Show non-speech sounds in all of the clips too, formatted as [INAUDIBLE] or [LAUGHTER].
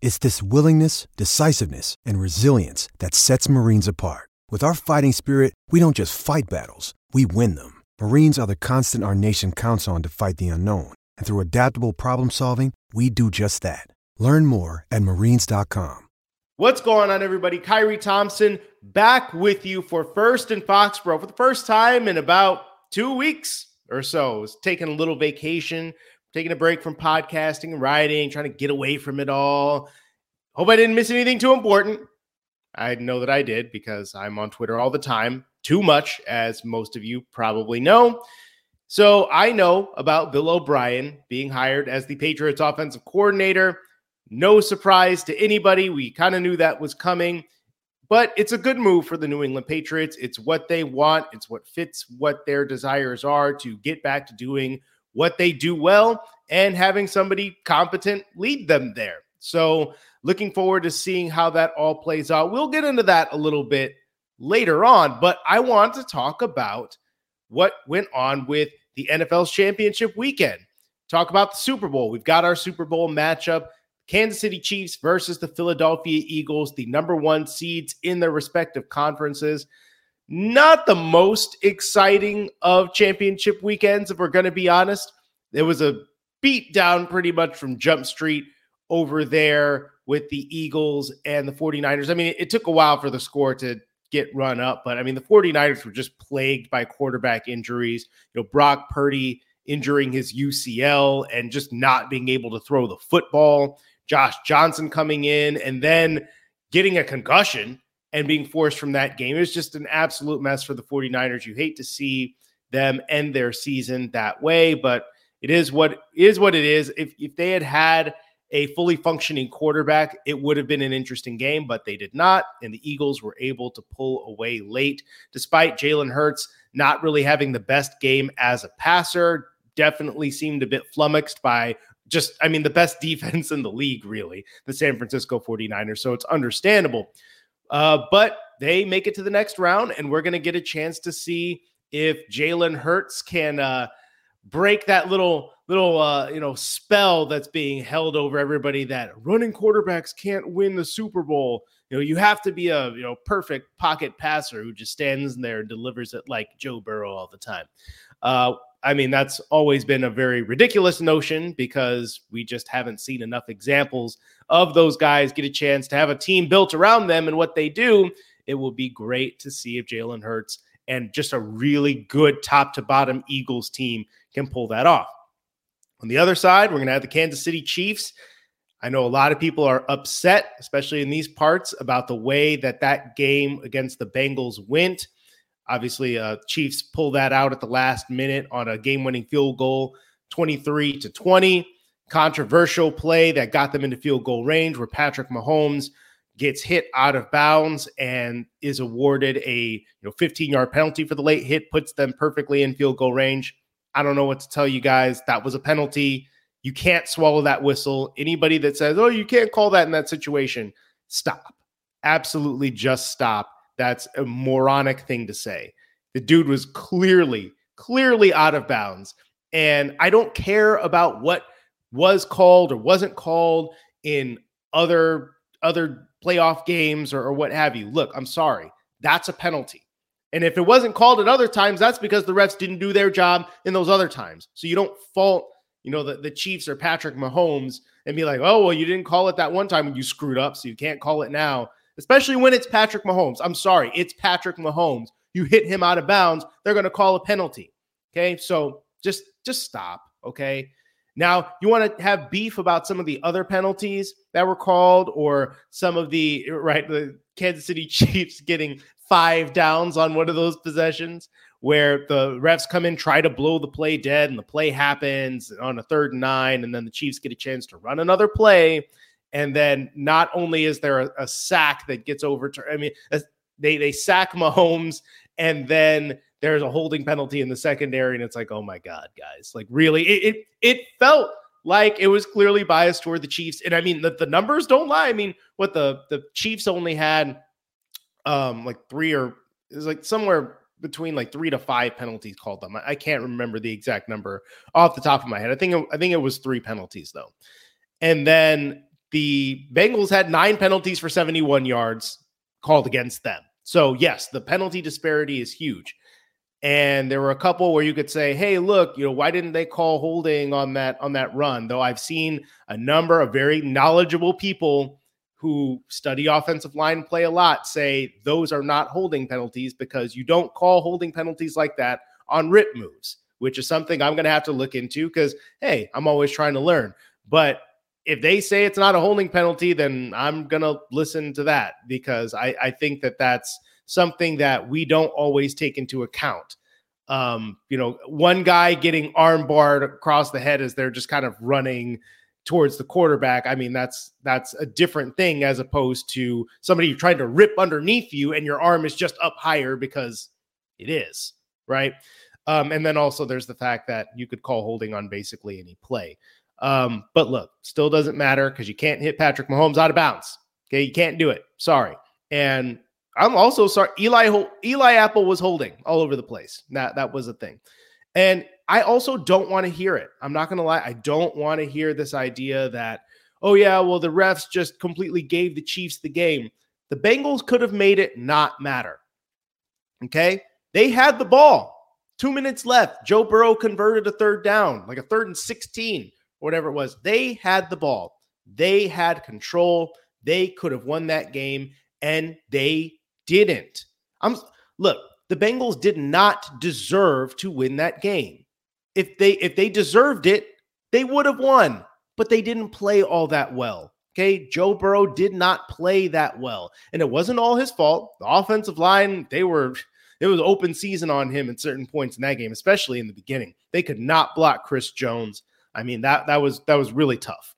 It's this willingness, decisiveness, and resilience that sets Marines apart. With our fighting spirit, we don't just fight battles, we win them. Marines are the constant our nation counts on to fight the unknown. And through adaptable problem solving, we do just that. Learn more at marines.com. What's going on, everybody? Khari Thompson back with you for First and Foxborough for the first time in about two weeks or so. I was taking a little vacation taking a break from podcasting and writing, trying to get away from it all. Hope I didn't miss anything too important. I know that I did because I'm on Twitter all the time, too much, as most of you probably know. So I know about Bill O'Brien being hired as the Patriots offensive coordinator. No surprise to anybody. We kind of knew that was coming, but it's a good move for the New England Patriots. It's what they want, it's what fits what their desires are to get back to doing what they do well and having somebody competent lead them there. So, looking forward to seeing how that all plays out. We'll get into that a little bit later on, but I want to talk about what went on with the NFL's championship weekend. Talk about the Super Bowl. We've got our Super Bowl matchup Kansas City Chiefs versus the Philadelphia Eagles, the number one seeds in their respective conferences. Not the most exciting of championship weekends, if we're going to be honest. It was a beat down pretty much from Jump Street over there with the Eagles and the 49ers. I mean, it took a while for the score to get run up, but I mean, the 49ers were just plagued by quarterback injuries. You know, Brock Purdy injuring his UCL and just not being able to throw the football. Josh Johnson coming in and then getting a concussion and being forced from that game. It was just an absolute mess for the 49ers. You hate to see them end their season that way, but it is what is what it is. If if they had had a fully functioning quarterback, it would have been an interesting game, but they did not. And the Eagles were able to pull away late, despite Jalen Hurts not really having the best game as a passer. Definitely seemed a bit flummoxed by just, I mean, the best [LAUGHS] defense in the league, really, the San Francisco 49ers. So it's understandable. Uh, but they make it to the next round, and we're going to get a chance to see if Jalen Hurts can uh, break that little little uh, you know spell that's being held over everybody that running quarterbacks can't win the Super Bowl. You know, you have to be a you know perfect pocket passer who just stands there and delivers it like Joe Burrow all the time. Uh, I mean, that's always been a very ridiculous notion because we just haven't seen enough examples of those guys get a chance to have a team built around them and what they do. It will be great to see if Jalen Hurts and just a really good top to bottom Eagles team can pull that off. On the other side, we're going to have the Kansas City Chiefs. I know a lot of people are upset, especially in these parts, about the way that that game against the Bengals went. Obviously, uh, Chiefs pulled that out at the last minute on a game-winning field goal, 23 to 20. Controversial play that got them into field goal range, where Patrick Mahomes gets hit out of bounds and is awarded a you know 15 yard penalty for the late hit, puts them perfectly in field goal range. I don't know what to tell you guys. That was a penalty. You can't swallow that whistle. Anybody that says, oh, you can't call that in that situation, stop. Absolutely just stop. That's a moronic thing to say. The dude was clearly, clearly out of bounds. And I don't care about what was called or wasn't called in other other playoff games or, or what have you. Look, I'm sorry. That's a penalty. And if it wasn't called at other times, that's because the refs didn't do their job in those other times. So you don't fault you know, the, the Chiefs or Patrick Mahomes and be like, oh, well, you didn't call it that one time when you screwed up, so you can't call it now, especially when it's Patrick Mahomes. I'm sorry, it's Patrick Mahomes. You hit him out of bounds, they're going to call a penalty. Okay. So just just stop. Okay. Now, you want to have beef about some of the other penalties that were called or some of the right the Kansas City [LAUGHS] Chiefs getting five downs on one of those possessions where the refs come in, try to blow the play dead, and the play happens on a third and nine, and then the Chiefs get a chance to run another play. And then not only is there a, a sack that gets overturned, I mean, they they sack Mahomes, and then there's a holding penalty in the secondary, and it's like, oh my god, guys, like really, it it, it felt like it was clearly biased toward the Chiefs, and I mean the, the numbers don't lie. I mean, what the the Chiefs only had um like three or it was like somewhere between like three to five penalties called them. I, I can't remember the exact number off the top of my head. I think it, I think it was three penalties though, and then the Bengals had nine penalties for 71 yards called against them. So yes, the penalty disparity is huge. And there were a couple where you could say, "Hey, look, you know, why didn't they call holding on that on that run?" Though I've seen a number of very knowledgeable people who study offensive line play a lot say those are not holding penalties because you don't call holding penalties like that on rip moves, which is something I'm going to have to look into because hey, I'm always trying to learn. But if they say it's not a holding penalty, then I'm going to listen to that because I, I think that that's something that we don't always take into account. Um, you know, one guy getting arm barred across the head as they're just kind of running towards the quarterback. I mean, that's that's a different thing as opposed to somebody trying to rip underneath you and your arm is just up higher because it is, right? Um, and then also there's the fact that you could call holding on basically any play. Um, but look, still doesn't matter because you can't hit Patrick Mahomes out of bounds. Okay, you can't do it. Sorry. And I'm also sorry. Eli Eli Apple was holding all over the place. That that was a thing, and I also don't want to hear it. I'm not going to lie. I don't want to hear this idea that oh yeah, well the refs just completely gave the Chiefs the game. The Bengals could have made it not matter. Okay, they had the ball. Two minutes left. Joe Burrow converted a third down, like a third and 16, whatever it was. They had the ball. They had control. They could have won that game, and they didn't. I'm look, the Bengals did not deserve to win that game. If they if they deserved it, they would have won, but they didn't play all that well. Okay, Joe Burrow did not play that well, and it wasn't all his fault. The offensive line, they were it was open season on him at certain points in that game, especially in the beginning. They could not block Chris Jones. I mean, that that was that was really tough.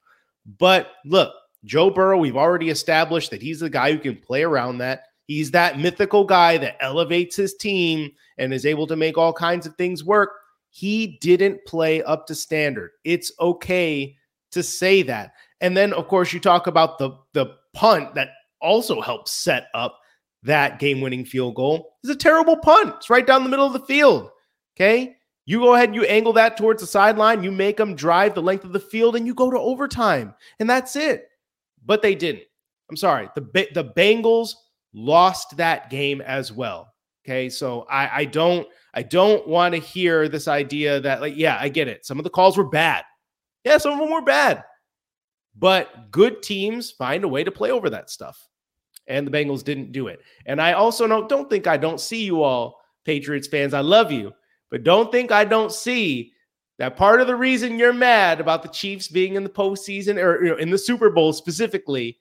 But look, Joe Burrow, we've already established that he's the guy who can play around that. He's that mythical guy that elevates his team and is able to make all kinds of things work. He didn't play up to standard. It's okay to say that. And then, of course, you talk about the, the punt that also helps set up that game winning field goal. It's a terrible punt. It's right down the middle of the field. Okay. You go ahead and you angle that towards the sideline, you make them drive the length of the field, and you go to overtime. And that's it. But they didn't. I'm sorry. The, the Bengals lost that game as well. Okay, so I, I don't I don't want to hear this idea that like yeah I get it. Some of the calls were bad. Yeah, some of them were bad, but good teams find a way to play over that stuff, and the Bengals didn't do it. And I also don't don't think I don't see you all Patriots fans. I love you, but don't think I don't see that part of the reason you're mad about the Chiefs being in the postseason or you know, in the Super Bowl specifically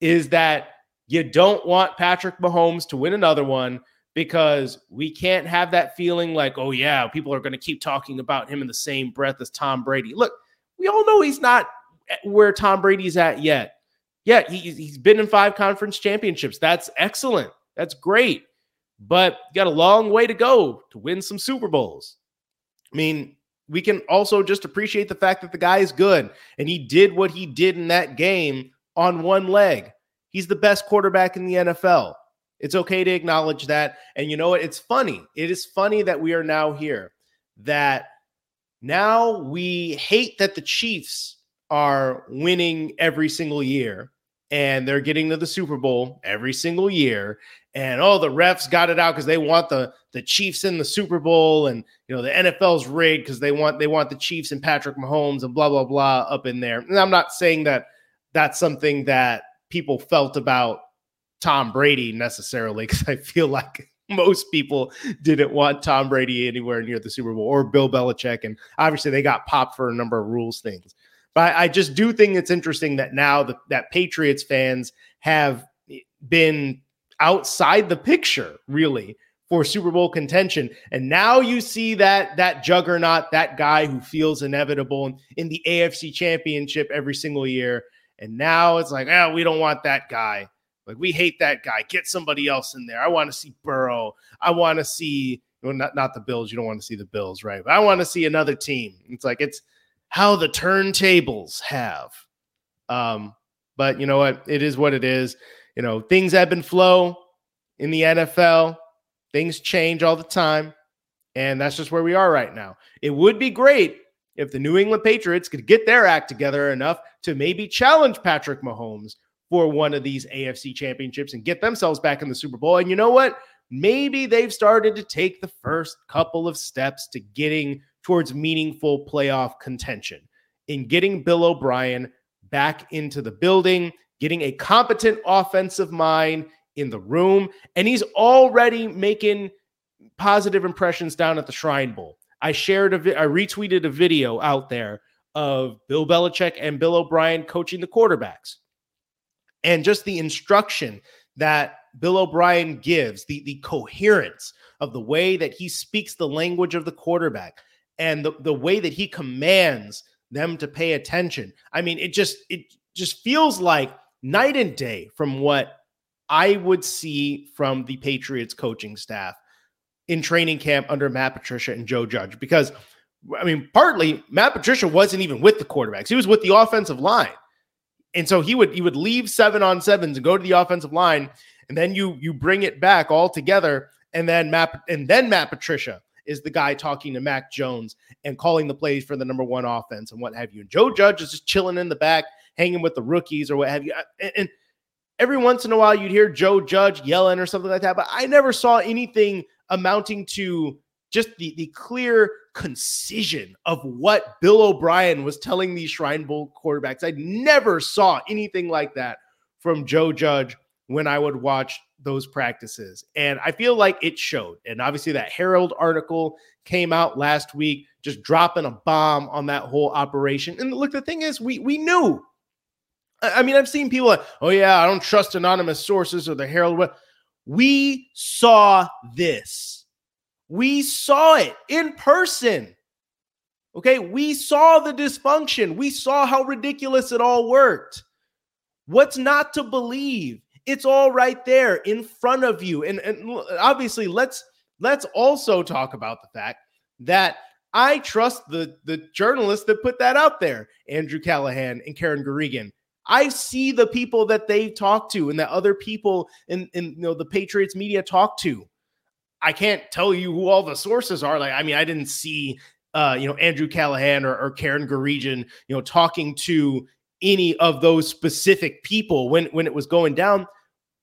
is that you don't want Patrick Mahomes to win another one because we can't have that feeling like, oh, yeah, people are going to keep talking about him in the same breath as Tom Brady. Look, we all know he's not where Tom Brady's at yet. Yeah, he, he's been in five conference championships. That's excellent. That's great. But got a long way to go to win some Super Bowls. I mean, we can also just appreciate the fact that the guy is good and he did what he did in that game on one leg. He's the best quarterback in the NFL. It's okay to acknowledge that. And you know what? It's funny. It is funny that we are now here, that now we hate that the Chiefs are winning every single year. and they're getting to the Super Bowl every single year. And oh, the refs got it out because they want the the Chiefs in the Super Bowl, and you know the NFL's rigged because they want they want the Chiefs and Patrick Mahomes and blah blah blah up in there. And I'm not saying that that's something that people felt about Tom Brady necessarily, because I feel like [LAUGHS] most people didn't want Tom Brady anywhere near the Super Bowl or Bill Belichick, and obviously they got popped for a number of rules things. But I just do think it's interesting that now the, that Patriots fans have been outside the picture, really, for Super Bowl contention. And now you see that that juggernaut, that guy who feels inevitable in, the AFC championship every single year. And now it's like, oh, we don't want that guy. Like, we hate that guy. Get somebody else in there. I want to see Burrow. I want to see, well, not, not the Bills. You don't want to see the Bills, right? But I want to see another team. It's like, it's, how the turntables have. Um, but you know what? It is what it is. You know, things ebb and flow in the NFL. Things change all the time. And that's just where we are right now. It would be great if the New England Patriots could get their act together enough to maybe challenge Patrick Mahomes for one of these AFC championships and get themselves back in the Super Bowl. And you know what? Maybe they've started to take the first couple of steps to getting towards meaningful playoff contention in getting Bill O'Brien back into the building, getting a competent offensive mind in the room. And he's already making positive impressions down at the Shrine Bowl. I shared a vi- I retweeted a video out there of Bill Belichick and Bill O'Brien coaching the quarterbacks. And just the instruction that Bill O'Brien gives, the, the coherence of the way that he speaks the language of the quarterback, and the, the way that he commands them to pay attention. I mean, it just it just feels like night and day from what I would see from the Patriots coaching staff in training camp under Matt Patricia and Joe Judge. Because I mean, partly Matt Patricia wasn't even with the quarterbacks; he was with the offensive line, and so he would he would leave seven on sevens and go to the offensive line, and then you you bring it back all together, and then Matt and then Matt Patricia is the guy talking to Mac Jones and calling the plays for the number one offense and what have you. And Joe Judge is just chilling in the back, hanging with the rookies or what have you. And, and every once in a while, you'd hear Joe Judge yelling or something like that, but I never saw anything amounting to just the, the clear concision of what Bill O'Brien was telling these Shrine Bowl quarterbacks. I never saw anything like that from Joe Judge when I would watch those practices. And I feel like it showed. And obviously, that Herald article came out last week, just dropping a bomb on that whole operation. And look, the thing is, we we knew. I mean, I've seen people like, oh yeah, I don't trust anonymous sources or the Herald. We saw this. We saw it in person. Okay, we saw the dysfunction. We saw how ridiculous it all worked. What's not to believe? It's all right there in front of you. And, and obviously, let's let's also talk about the fact that I trust the the journalists that put that out there, Andrew Callahan and Karen Guregian. I see the people that they talk to and that other people in, in you know the Patriots media talk to. I can't tell you who all the sources are. Like, I mean, I didn't see uh, you know, Andrew Callahan or, or Karen Guregian, you know, talking to any of those specific people when when it was going down.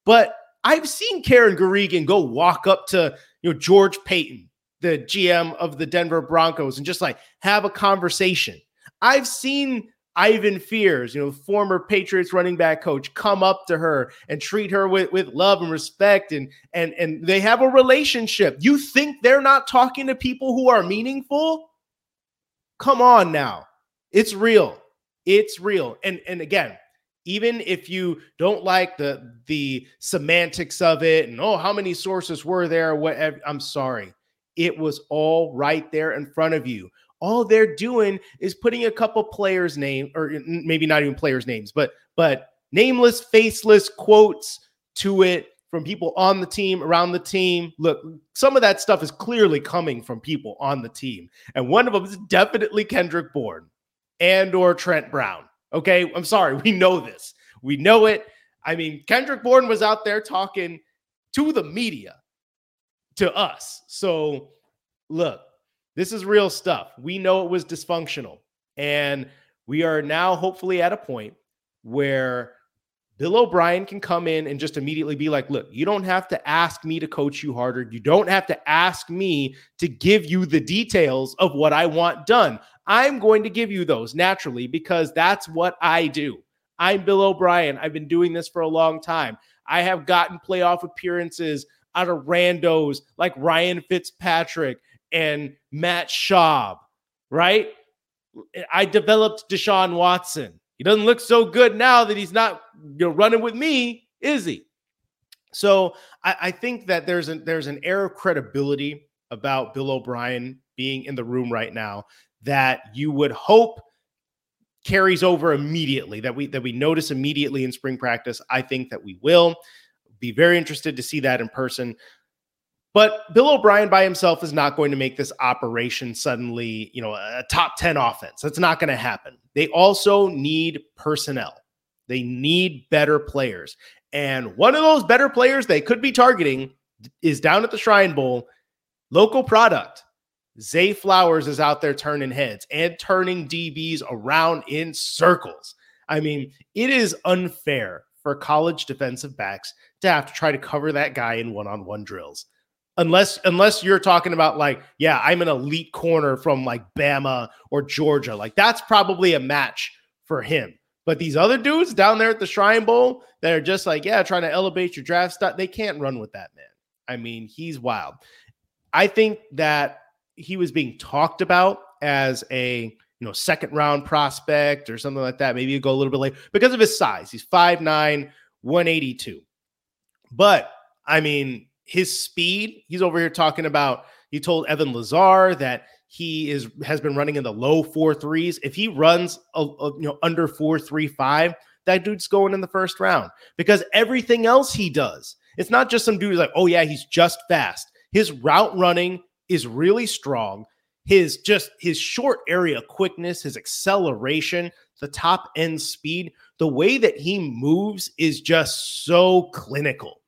But I've seen Karen Guregian go walk up to you know George Paton, the GM of the Denver Broncos, and just like have a conversation. I've seen Ivan Fears, you know, former Patriots running back coach, come up to her and treat her with, with love and respect, and and and they have a relationship. You think they're not talking to people who are meaningful? Come on now. It's real. It's real. And and again, even if you don't like the the semantics of it and oh how many sources were there whatever i'm sorry it was all right there in front of you all they're doing is putting a couple players name or maybe not even players names but but nameless faceless quotes to it from people on the team around the team look some of that stuff is clearly coming from people on the team and one of them is definitely kendrick bourne and or trent brown Okay. I'm sorry. [LAUGHS] We know this. We know it. I mean, Kendrick Bourne was out there talking to the media, to us. So, look, this is real stuff. We know it was dysfunctional. And we are now hopefully at a point where Bill O'Brien can come in and just immediately be like, look, you don't have to ask me to coach you harder. You don't have to ask me to give you the details of what I want done. I'm going to give you those naturally because that's what I do. I'm Bill O'Brien. I've been doing this for a long time. I have gotten playoff appearances out of randos like Ryan Fitzpatrick and Matt Schaub, right? I developed Deshaun Watson. He doesn't look so good now that he's not you know, running with me, is he? So I, I think that there's an there's an air of credibility about Bill O'Brien being in the room right now that you would hope carries over immediately that we that we notice immediately in spring practice. I think that we will be very interested to see that in person. But Bill O'Brien by himself is not going to make this operation suddenly, you know, a top 10 offense. That's not going to happen. They also need personnel. They need better players. And one of those better players they could be targeting is down at the Shrine Bowl, local product. Zay Flowers is out there turning heads and turning DBs around in circles. I mean, it is unfair for college defensive backs to have to try to cover that guy in one-on-one drills unless unless you're talking about like yeah i'm an elite corner from like bama or georgia like that's probably a match for him. But these other dudes down there at the shrine bowl that are just like yeah trying to elevate your draft stuff they can't run with that man. I mean he's wild. I think that he was being talked about as a you know second round prospect or something like that maybe you go a little bit late because of his size. He's 5'9 182 but i mean his speed. He's over here talking about. He told Evan Lazar that he is has been running in the low four threes. If he runs a, a, you know under four three five, that dude's going in the first round because everything else he does, it's not just some dude like, oh yeah, he's just fast. His route running is really strong. His just his short area quickness, his acceleration, the top end speed, the way that he moves is just so clinical.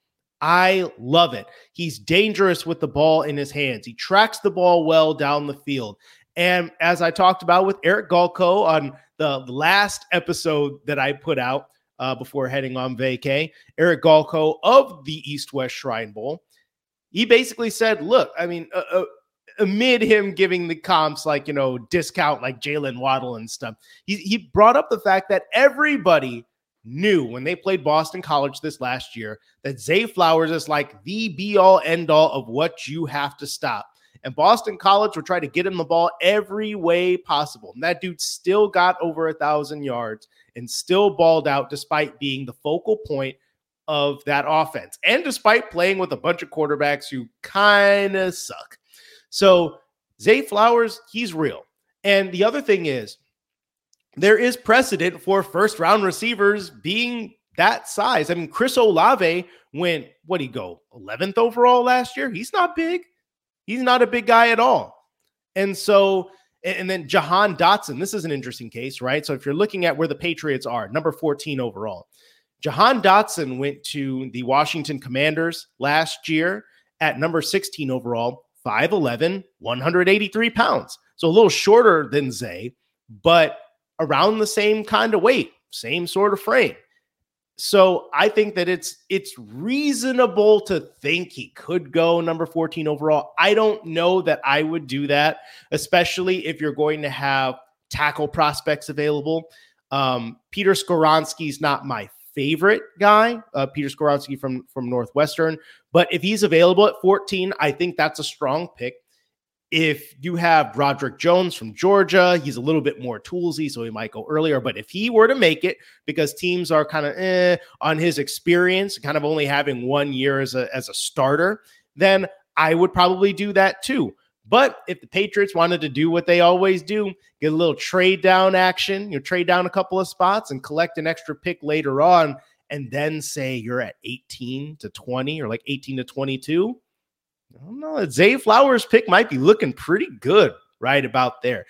I love it. He's dangerous with the ball in his hands. He tracks the ball well down the field. And as I talked about with Eric Galko on the last episode that I put out uh, before heading on vacay, Eric Galko of the East West Shrine Bowl, he basically said, "Look, I mean." Uh, uh, amid him giving the comps like you know discount like Jaylen Waddle and stuff, he he brought up the fact that everybody knew when they played Boston College this last year that Zay Flowers is like the be all end all of what you have to stop. And Boston College would try to get him the ball every way possible. And that dude still got over a thousand yards and still balled out despite being the focal point of that offense and despite playing with a bunch of quarterbacks who kind of suck. So Zay Flowers, he's real. And the other thing is, there is precedent for first round receivers being that size. I mean, Chris Olave went, what he go, 11th overall last year? He's not big. He's not a big guy at all. And so, and then Jahan Dotson, this is an interesting case, right? So if you're looking at where the Patriots are, number 14 overall, Jahan Dotson went to the Washington Commanders last year at number 16 overall, 5'11, 183 pounds. So a little shorter than Zay, but around the same kind of weight, same sort of frame. So I think that it's it's reasonable to think he could go number 14 overall. I don't know that I would do that, especially if you're going to have tackle prospects available. Um, Peter Skoronski's not my favorite guy, uh, Peter Skoronski from from Northwestern, but if he's available at 14, I think that's a strong pick. If you have Broderick Jones from Georgia, he's a little bit more toolsy, so he might go earlier. But if he were to make it, because teams are kind of eh, on his experience, kind of only having one year as a, as a starter, then I would probably do that too. But if the Patriots wanted to do what they always do, get a little trade down action, you know, trade down a couple of spots and collect an extra pick later on, and then say you're at 18 to 20 or like 18 to 22, I don't know. That Zay Flowers pick might be looking pretty good right about there.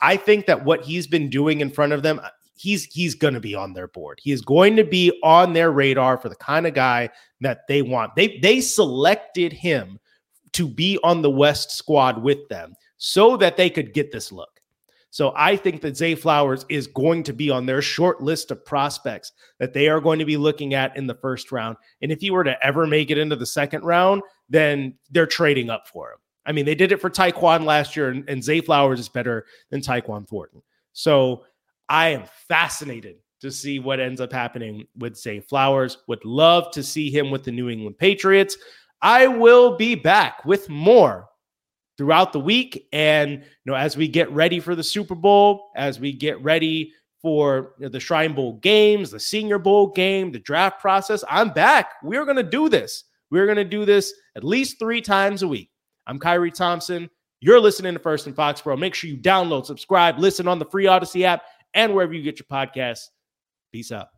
I think that what he's been doing in front of them, uh, he's he's going to be on their board. He is going to be on their radar for the kind of guy that they want. They they selected him to be on the West squad with them so that they could get this look. So I think that Zay Flowers is going to be on their short list of prospects that they are going to be looking at in the first round. And if he were to ever make it into the second round, then they're trading up for him. I mean, they did it for Tyquan last year, and, and Zay Flowers is better than Tyquan Thornton. So I am fascinated to see what ends up happening with Zay Flowers. Would love to see him with the New England Patriots. I will be back with more throughout the week. And you know, as we get ready for the Super Bowl, as we get ready for you know, the Shrine Bowl games, the Senior Bowl game, the draft process, I'm back. We're going to do this. We're going to do this at least three times a week. I'm Khari Thompson. You're listening to First and Foxborough. Make sure you download, subscribe, listen on the free Audacy app, and wherever you get your podcasts. Peace out.